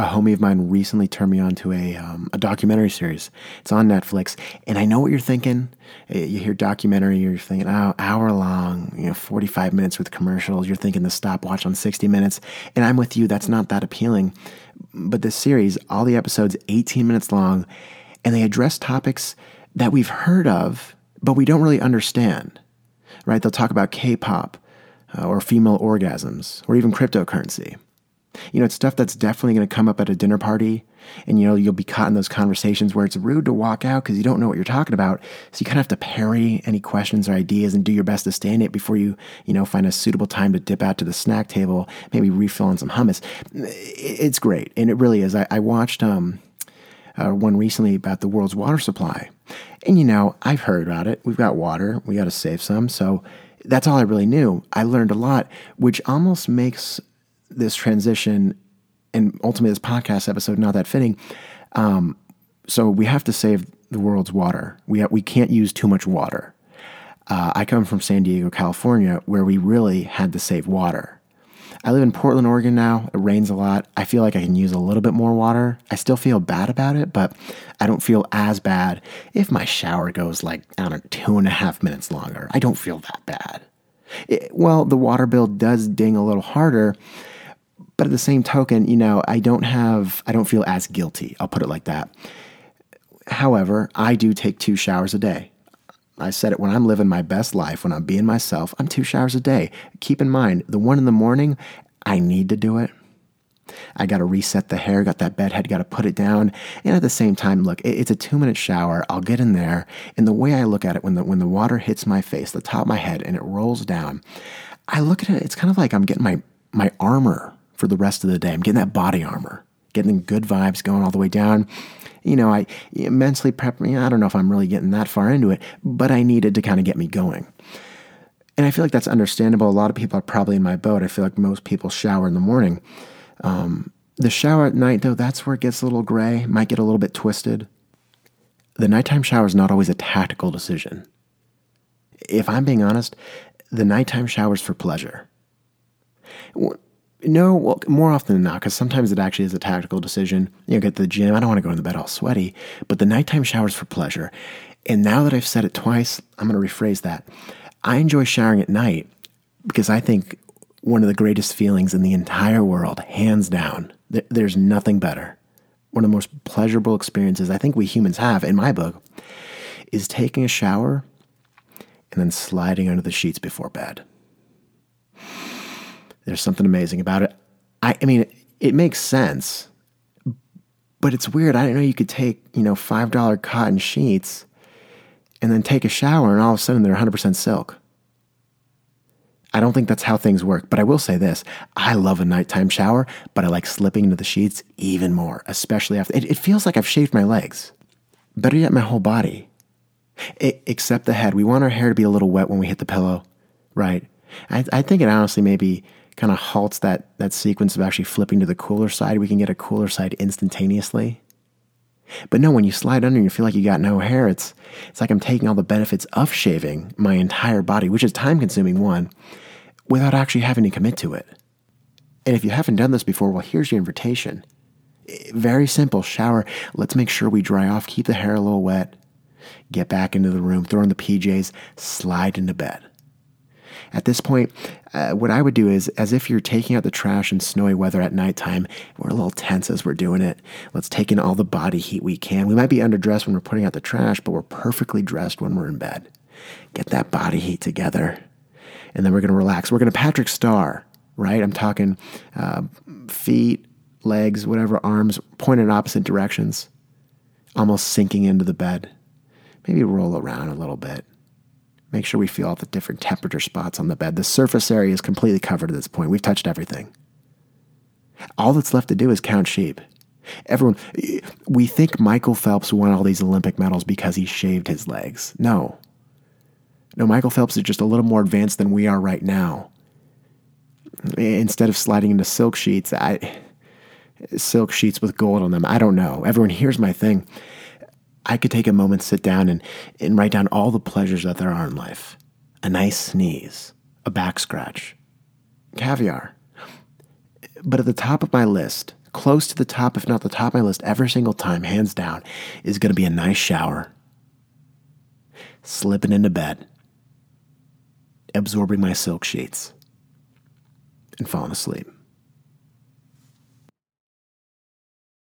a homie of mine recently turned me on to a, um, a documentary series. It's on Netflix. And I know what you're thinking. You hear documentary, you're thinking, oh, hour long, you know, 45 minutes with commercials. You're thinking the stopwatch on 60 minutes. And I'm with you. That's not that appealing. But this series, all the episodes, 18 minutes long, and they address topics that we've heard of, but we don't really understand, right? They'll talk about K pop uh, or female orgasms or even cryptocurrency. You know, it's stuff that's definitely going to come up at a dinner party. And, you know, you'll be caught in those conversations where it's rude to walk out because you don't know what you're talking about. So you kind of have to parry any questions or ideas and do your best to stay in it before you, you know, find a suitable time to dip out to the snack table, maybe refill on some hummus. It's great. And it really is. I, I watched um, uh, one recently about the world's water supply. And, you know, I've heard about it. We've got water, we got to save some. So that's all I really knew. I learned a lot, which almost makes this transition and ultimately this podcast episode not that fitting. Um, so we have to save the world's water. We we can't use too much water. Uh, I come from San Diego, California, where we really had to save water. I live in Portland, Oregon now. It rains a lot. I feel like I can use a little bit more water. I still feel bad about it, but I don't feel as bad if my shower goes like, I don't know, two and a half minutes longer. I don't feel that bad. It, well, the water bill does ding a little harder but at the same token, you know, I don't have, I don't feel as guilty. I'll put it like that. However, I do take two showers a day. I said it when I'm living my best life, when I'm being myself, I'm two showers a day. Keep in mind, the one in the morning, I need to do it. I got to reset the hair, got that bed head, got to put it down. And at the same time, look, it's a two minute shower. I'll get in there. And the way I look at it, when the, when the water hits my face, the top of my head, and it rolls down, I look at it, it's kind of like I'm getting my, my armor for the rest of the day. I'm getting that body armor, getting good vibes going all the way down. You know, I mentally prep. me. I don't know if I'm really getting that far into it, but I needed to kind of get me going. And I feel like that's understandable. A lot of people are probably in my boat. I feel like most people shower in the morning. Um, the shower at night, though, that's where it gets a little gray, might get a little bit twisted. The nighttime shower is not always a tactical decision. If I'm being honest, the nighttime shower is for pleasure. No, well, more often than not, because sometimes it actually is a tactical decision. You know, get to the gym. I don't want to go in the bed all sweaty, but the nighttime showers for pleasure. And now that I've said it twice, I'm going to rephrase that. I enjoy showering at night because I think one of the greatest feelings in the entire world, hands down, th- there's nothing better. One of the most pleasurable experiences I think we humans have, in my book, is taking a shower and then sliding under the sheets before bed. There's something amazing about it. I, I mean, it, makes sense, but it's weird. I didn't know you could take, you know, $5 cotton sheets and then take a shower and all of a sudden they're 100% silk. I don't think that's how things work, but I will say this. I love a nighttime shower, but I like slipping into the sheets even more, especially after it, it feels like I've shaved my legs. Better yet, my whole body. Except the head. We want our hair to be a little wet when we hit the pillow, right? I, I think it honestly maybe kind of halts that that sequence of actually flipping to the cooler side. We can get a cooler side instantaneously. But no, when you slide under and you feel like you got no hair, it's it's like I'm taking all the benefits of shaving my entire body, which is time consuming one, without actually having to commit to it. And if you haven't done this before, well, here's your invitation. Very simple shower. Let's make sure we dry off, keep the hair a little wet, get back into the room, throw in the PJs, slide into bed. At this point, uh, what I would do is, as if you're taking out the trash in snowy weather at nighttime, we're a little tense as we're doing it. Let's take in all the body heat we can. We might be underdressed when we're putting out the trash, but we're perfectly dressed when we're in bed. Get that body heat together. And then we're going to relax. We're going to Patrick Star, right? I'm talking uh, feet, legs, whatever, arms pointed in opposite directions, almost sinking into the bed. Maybe roll around a little bit. Make sure we feel all the different temperature spots on the bed. The surface area is completely covered at this point. We've touched everything. All that's left to do is count sheep. Everyone, we think Michael Phelps won all these Olympic medals because he shaved his legs. No. No, Michael Phelps is just a little more advanced than we are right now. Instead of sliding into silk sheets, I silk sheets with gold on them. I don't know. Everyone, here's my thing. I could take a moment, sit down, and, and write down all the pleasures that there are in life a nice sneeze, a back scratch, caviar. But at the top of my list, close to the top, if not the top of my list, every single time, hands down, is going to be a nice shower, slipping into bed, absorbing my silk sheets, and falling asleep.